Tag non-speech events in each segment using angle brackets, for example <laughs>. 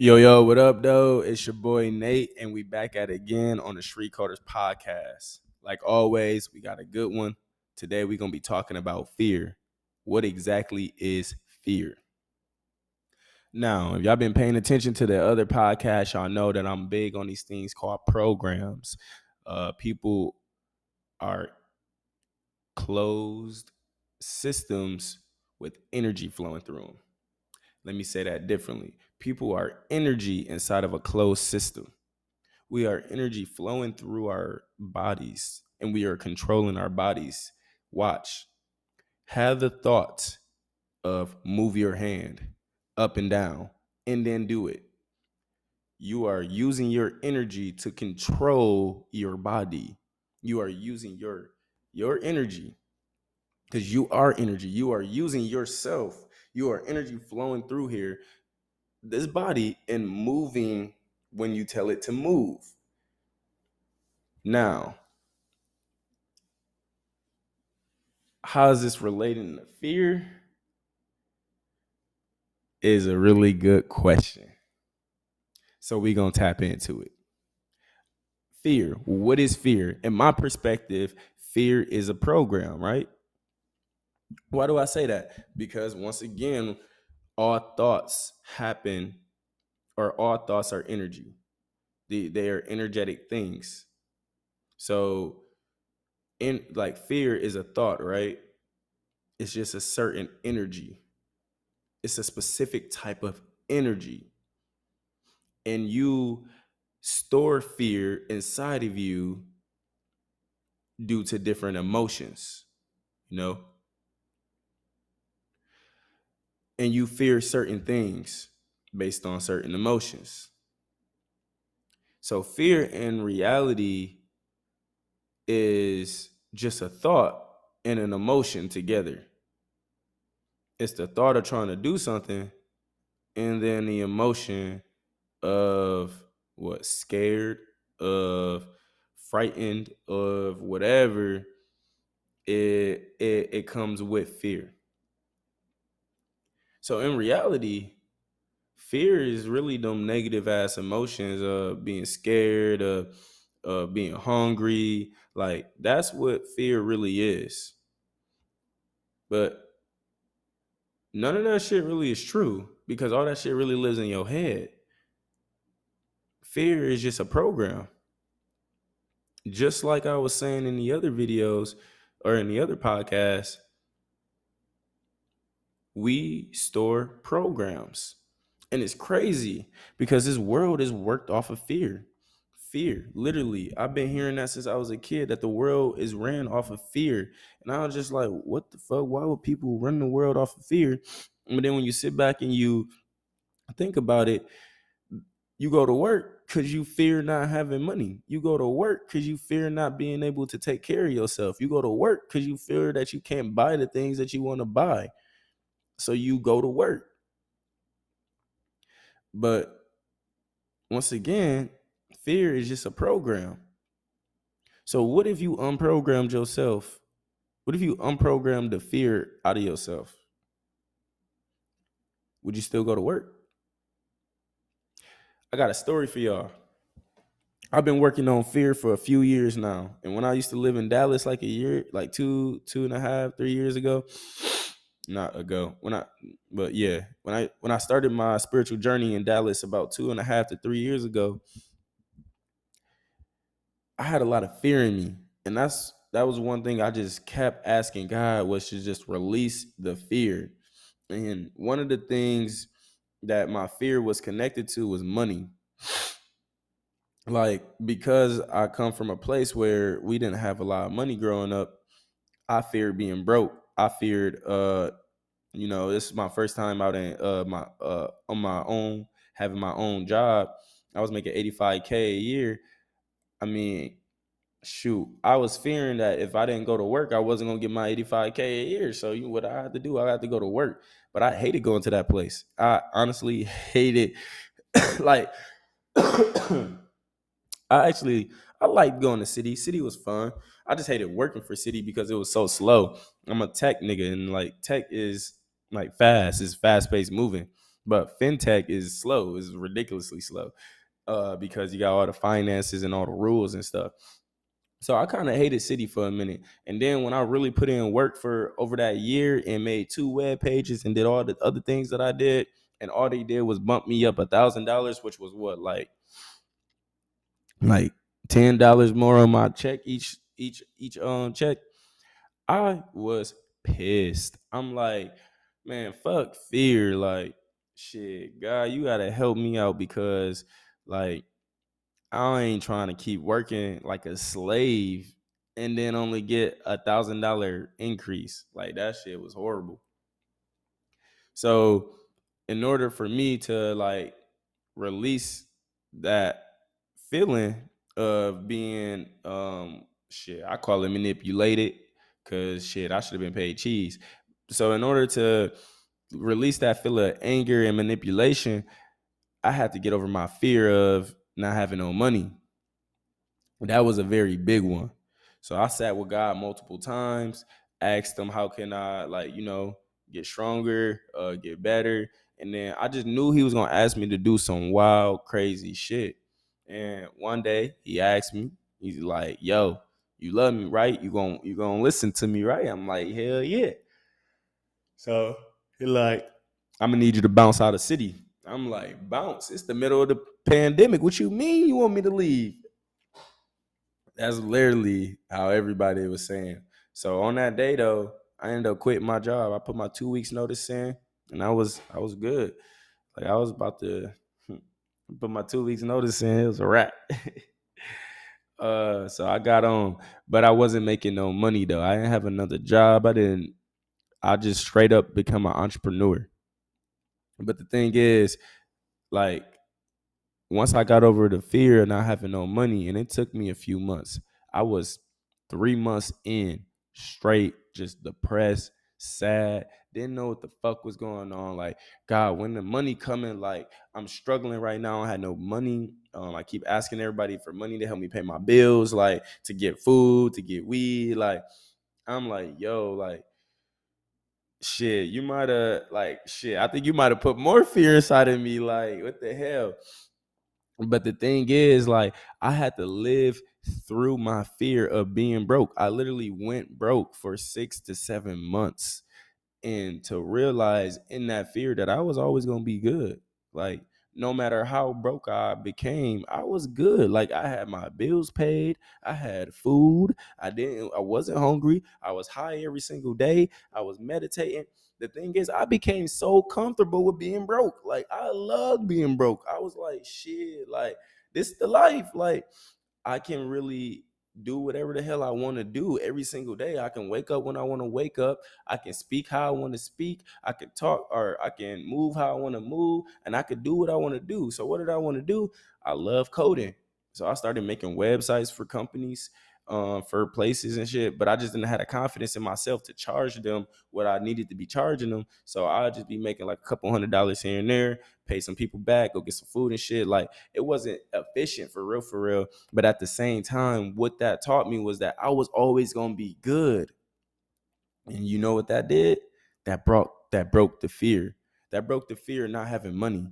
Yo, yo, what up, though? It's your boy Nate, and we back at it again on the Street Coders podcast. Like always, we got a good one. Today, we're going to be talking about fear. What exactly is fear? Now, if y'all been paying attention to the other podcast, y'all know that I'm big on these things called programs. Uh, people are closed systems with energy flowing through them. Let me say that differently. People are energy inside of a closed system. We are energy flowing through our bodies and we are controlling our bodies. Watch. Have the thought of move your hand up and down and then do it. You are using your energy to control your body. You are using your your energy because you are energy. You are using yourself. You are energy flowing through here, this body, and moving when you tell it to move. Now, how is this relating to fear? Is a really good question. So we're gonna tap into it. Fear. What is fear? In my perspective, fear is a program, right? Why do I say that? Because once again, all thoughts happen, or all thoughts are energy. They, they are energetic things. So, in like fear is a thought, right? It's just a certain energy. It's a specific type of energy. And you store fear inside of you due to different emotions, you know? And you fear certain things based on certain emotions. So fear in reality is just a thought and an emotion together. It's the thought of trying to do something and then the emotion of what scared, of frightened, of whatever it it, it comes with fear. So in reality, fear is really them negative ass emotions of being scared, of being hungry. Like that's what fear really is. But none of that shit really is true because all that shit really lives in your head. Fear is just a program. Just like I was saying in the other videos or in the other podcasts, we store programs. And it's crazy because this world is worked off of fear. Fear, literally. I've been hearing that since I was a kid that the world is ran off of fear. And I was just like, what the fuck? Why would people run the world off of fear? But then when you sit back and you think about it, you go to work because you fear not having money. You go to work because you fear not being able to take care of yourself. You go to work because you fear that you can't buy the things that you want to buy. So you go to work. But once again, fear is just a program. So what if you unprogrammed yourself? What if you unprogrammed the fear out of yourself? Would you still go to work? I got a story for y'all. I've been working on fear for a few years now. And when I used to live in Dallas like a year, like two, two and a half, three years ago, not ago. When i but yeah when i when i started my spiritual journey in dallas about two and a half to three years ago i had a lot of fear in me. And that's that was one thing i just kept asking god was to just release the fear. And one of the things that my fear was connected to was money. Like because i come from a place where we didn't have a lot of money growing up i feared being broke I feared, uh, you know, this is my first time out in uh my uh on my own, having my own job. I was making 85k a year. I mean, shoot, I was fearing that if I didn't go to work, I wasn't gonna get my 85k a year. So you what I had to do, I had to go to work. But I hated going to that place. I honestly hated <coughs> like <coughs> I actually I liked going to Citi. Citi was fun. I just hated working for Citi because it was so slow. I'm a tech nigga, and like tech is like fast, it's fast paced moving. But fintech is slow, is ridiculously slow. Uh, because you got all the finances and all the rules and stuff. So I kind of hated Citi for a minute. And then when I really put in work for over that year and made two web pages and did all the other things that I did, and all they did was bump me up a thousand dollars, which was what like like ten dollars more on my check each each each um check. I was pissed. I'm like, man, fuck fear. Like, shit, God, you gotta help me out because like I ain't trying to keep working like a slave and then only get a thousand dollar increase. Like that shit was horrible. So in order for me to like release that feeling of being um shit, I call it manipulated because shit, I should have been paid cheese. So in order to release that feel of anger and manipulation, I had to get over my fear of not having no money. That was a very big one. So I sat with God multiple times, asked him how can I like, you know, get stronger, uh, get better. And then I just knew he was gonna ask me to do some wild, crazy shit. And one day he asked me, he's like, yo, you love me, right? You gonna you gonna listen to me, right? I'm like, hell yeah. So he like, I'm gonna need you to bounce out of Citi." I'm like, bounce. It's the middle of the pandemic. What you mean you want me to leave? That's literally how everybody was saying. So on that day though, I ended up quitting my job. I put my two weeks notice in, and I was I was good. Like I was about to put my two weeks notice in. It was a wrap. <laughs> uh, so I got on, but I wasn't making no money though. I didn't have another job. I didn't. I just straight up become an entrepreneur. But the thing is, like once I got over the fear of not having no money, and it took me a few months, I was three months in straight, just depressed, sad, didn't know what the fuck was going on. Like, God, when the money coming, like I'm struggling right now. I had no money. Um, I keep asking everybody for money to help me pay my bills, like to get food, to get weed. Like, I'm like, yo, like shit, you might have like shit. I think you might have put more fear inside of me. Like, what the hell? But the thing is, like, I had to live through my fear of being broke. I literally went broke for six to seven months. And to realize in that fear that I was always gonna be good. Like, no matter how broke I became, I was good. Like I had my bills paid, I had food, I didn't I wasn't hungry, I was high every single day, I was meditating. The thing is, I became so comfortable with being broke. Like I loved being broke. I was like, shit, like this is the life. Like I can really do whatever the hell I want to do every single day. I can wake up when I want to wake up. I can speak how I want to speak. I can talk or I can move how I want to move and I could do what I want to do. So what did I want to do? I love coding. So I started making websites for companies um, for places and shit. But I just didn't have the confidence in myself to charge them what I needed to be charging them. So I'd just be making like a couple hundred dollars here and there, pay some people back, go get some food and shit. Like it wasn't efficient for real, for real. But at the same time, what that taught me was that I was always gonna be good. And you know what that did? That brought that broke the fear. That broke the fear of not having money.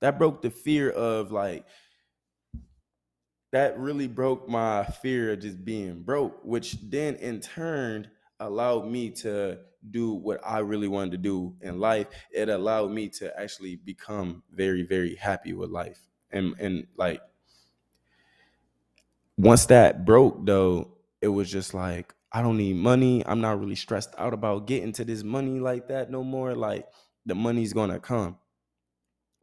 That broke the fear of like that really broke my fear of just being broke, which then in turn allowed me to do what I really wanted to do in life. It allowed me to actually become very, very happy with life. And and like once that broke though, it was just like I don't need money. I'm not really stressed out about getting to this money like that no more. Like the money's gonna come.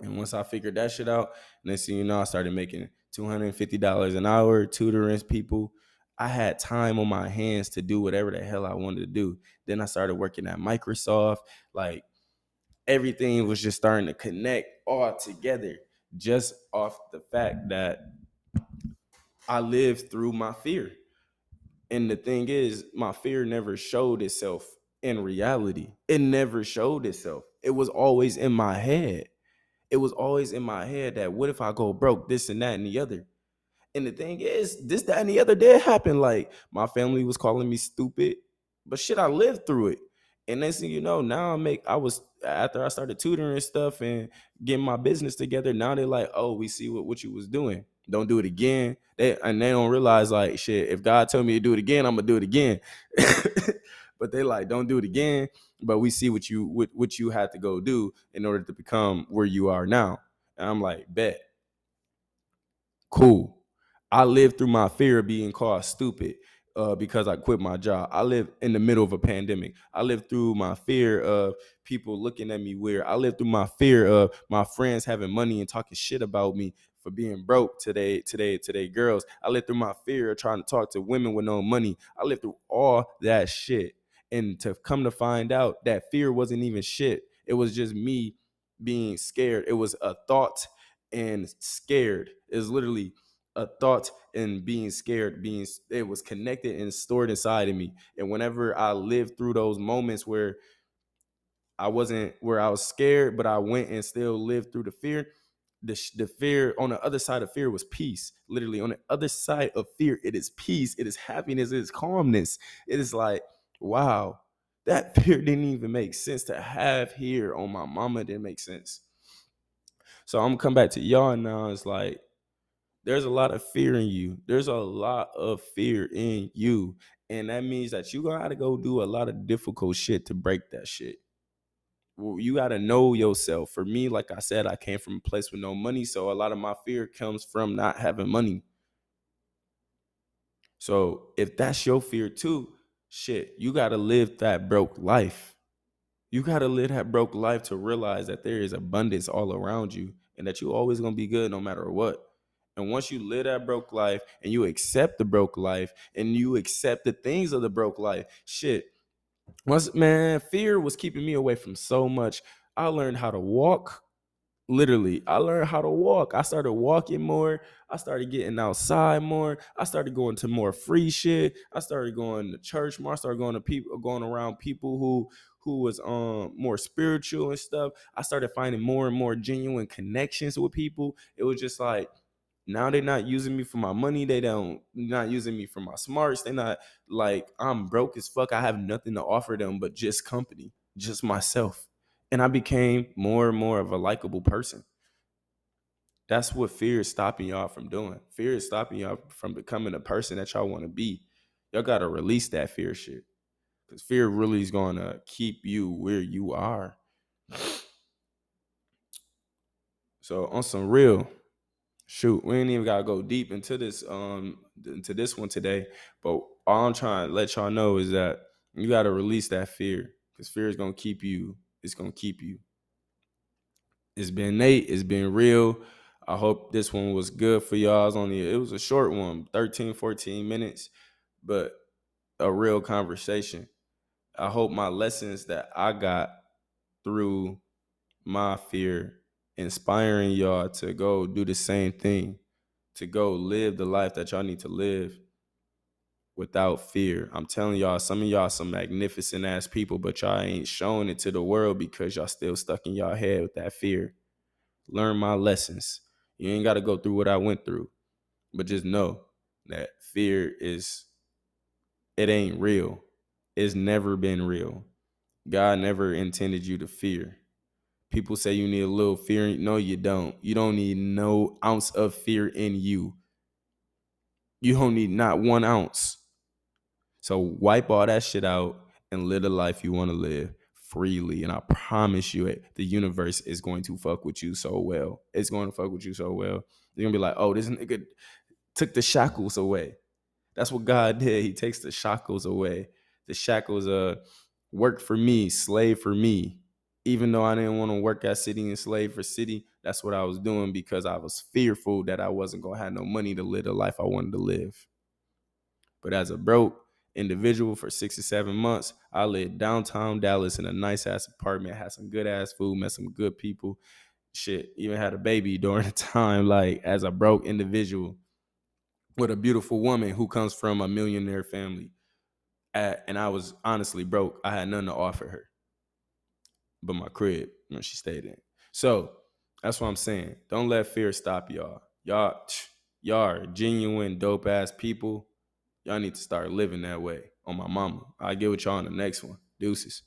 And once I figured that shit out, next thing you know, I started making $250 an hour, tutoring people. I had time on my hands to do whatever the hell I wanted to do. Then I started working at Microsoft. Like everything was just starting to connect all together just off the fact that I lived through my fear. And the thing is, my fear never showed itself in reality. It never showed itself. It was always in my head it was always in my head that what if I go broke, this and that and the other. And the thing is, this, that, and the other did happen. Like my family was calling me stupid, but shit, I lived through it. And next thing you know, now I make I was after I started tutoring stuff and getting my business together, now they're like, oh, we see what, what you was doing. Don't do it again. They and they don't realize like shit. If God tell me to do it again, I'm gonna do it again. <laughs> but they like, don't do it again. But we see what you what, what you had to go do in order to become where you are now. And I'm like, bet. Cool. I lived through my fear of being called stupid uh, because I quit my job. I live in the middle of a pandemic. I lived through my fear of people looking at me weird. I lived through my fear of my friends having money and talking shit about me for being broke today, today, today, girls. I lived through my fear of trying to talk to women with no money. I lived through all that shit. And to come to find out that fear wasn't even shit. It was just me being scared. It was a thought and scared. Was literally a thought and being scared being it was connected and stored inside of me and whenever i lived through those moments where i wasn't where i was scared but i went and still lived through the fear the, the fear on the other side of fear was peace literally on the other side of fear it is peace it is happiness it is calmness it is like wow that <laughs> fear didn't even make sense to have here on my mama didn't make sense so i'm gonna come back to y'all now it's like there's a lot of fear in you. There's a lot of fear in you. And that means that you gotta go do a lot of difficult shit to break that shit. Well, you gotta know yourself. For me, like I said, I came from a place with no money. So a lot of my fear comes from not having money. So if that's your fear too, shit, you gotta live that broke life. You gotta live that broke life to realize that there is abundance all around you and that you're always gonna be good no matter what. And once you live that broke life and you accept the broke life and you accept the things of the broke life, shit. Once man, fear was keeping me away from so much. I learned how to walk. Literally, I learned how to walk. I started walking more. I started getting outside more. I started going to more free shit. I started going to church more. I started going to people, going around people who who was um more spiritual and stuff. I started finding more and more genuine connections with people. It was just like now they're not using me for my money. They don't not using me for my smarts. They're not like I'm broke as fuck. I have nothing to offer them but just company, just myself. And I became more and more of a likable person. That's what fear is stopping y'all from doing. Fear is stopping y'all from becoming a person that y'all want to be. Y'all gotta release that fear shit. Because fear really is gonna keep you where you are. <sniffs> So on some real, shoot, we ain't even gotta go deep into this um into this one today. But all I'm trying to let y'all know is that you gotta release that fear because fear is gonna keep you. It's gonna keep you. It's been Nate. It's been real. I hope this one was good for y'all. It's only it was a short one, 13, 14 minutes, but a real conversation. I hope my lessons that I got through my fear inspiring y'all to go do the same thing, to go live the life that y'all need to live without fear. I'm telling y'all, some of y'all some magnificent ass people, but y'all ain't showing it to the world because y'all still stuck in y'all head with that fear. Learn my lessons. You ain't got to go through what I went through, but just know that fear is it ain't real. It's never been real. God never intended you to fear. People say you need a little fear. No, you don't. You don't need no ounce of fear in you. You don't need not one ounce. So wipe all that shit out and live the life you want to live freely. And I promise you it, the universe is going to fuck with you so well. It's going to fuck with you so well. You're gonna be like, oh, this nigga took the shackles away. That's what God did. He takes the shackles away. The shackles uh work for me, slave for me even though I didn't want to work at Citi and Slave for Citi, that's what I was doing because I was fearful that I wasn't gonna have no money to live the life I wanted to live. But as a broke individual for six or seven months, I lived downtown Dallas in a nice ass apartment, had some good ass food, met some good people. Shit, even had a baby <laughs> during the time, like as a broke individual with a beautiful woman who comes from a millionaire family. At, and I was honestly broke. I had nothing to offer her but my crib when she stayed in. So that's what I'm saying. Don't let fear stop y'all. Y'all, y'all are genuine, dope ass people. Y'all need to start living that way on my mama. I'll get with y'all on the next one. Deuces.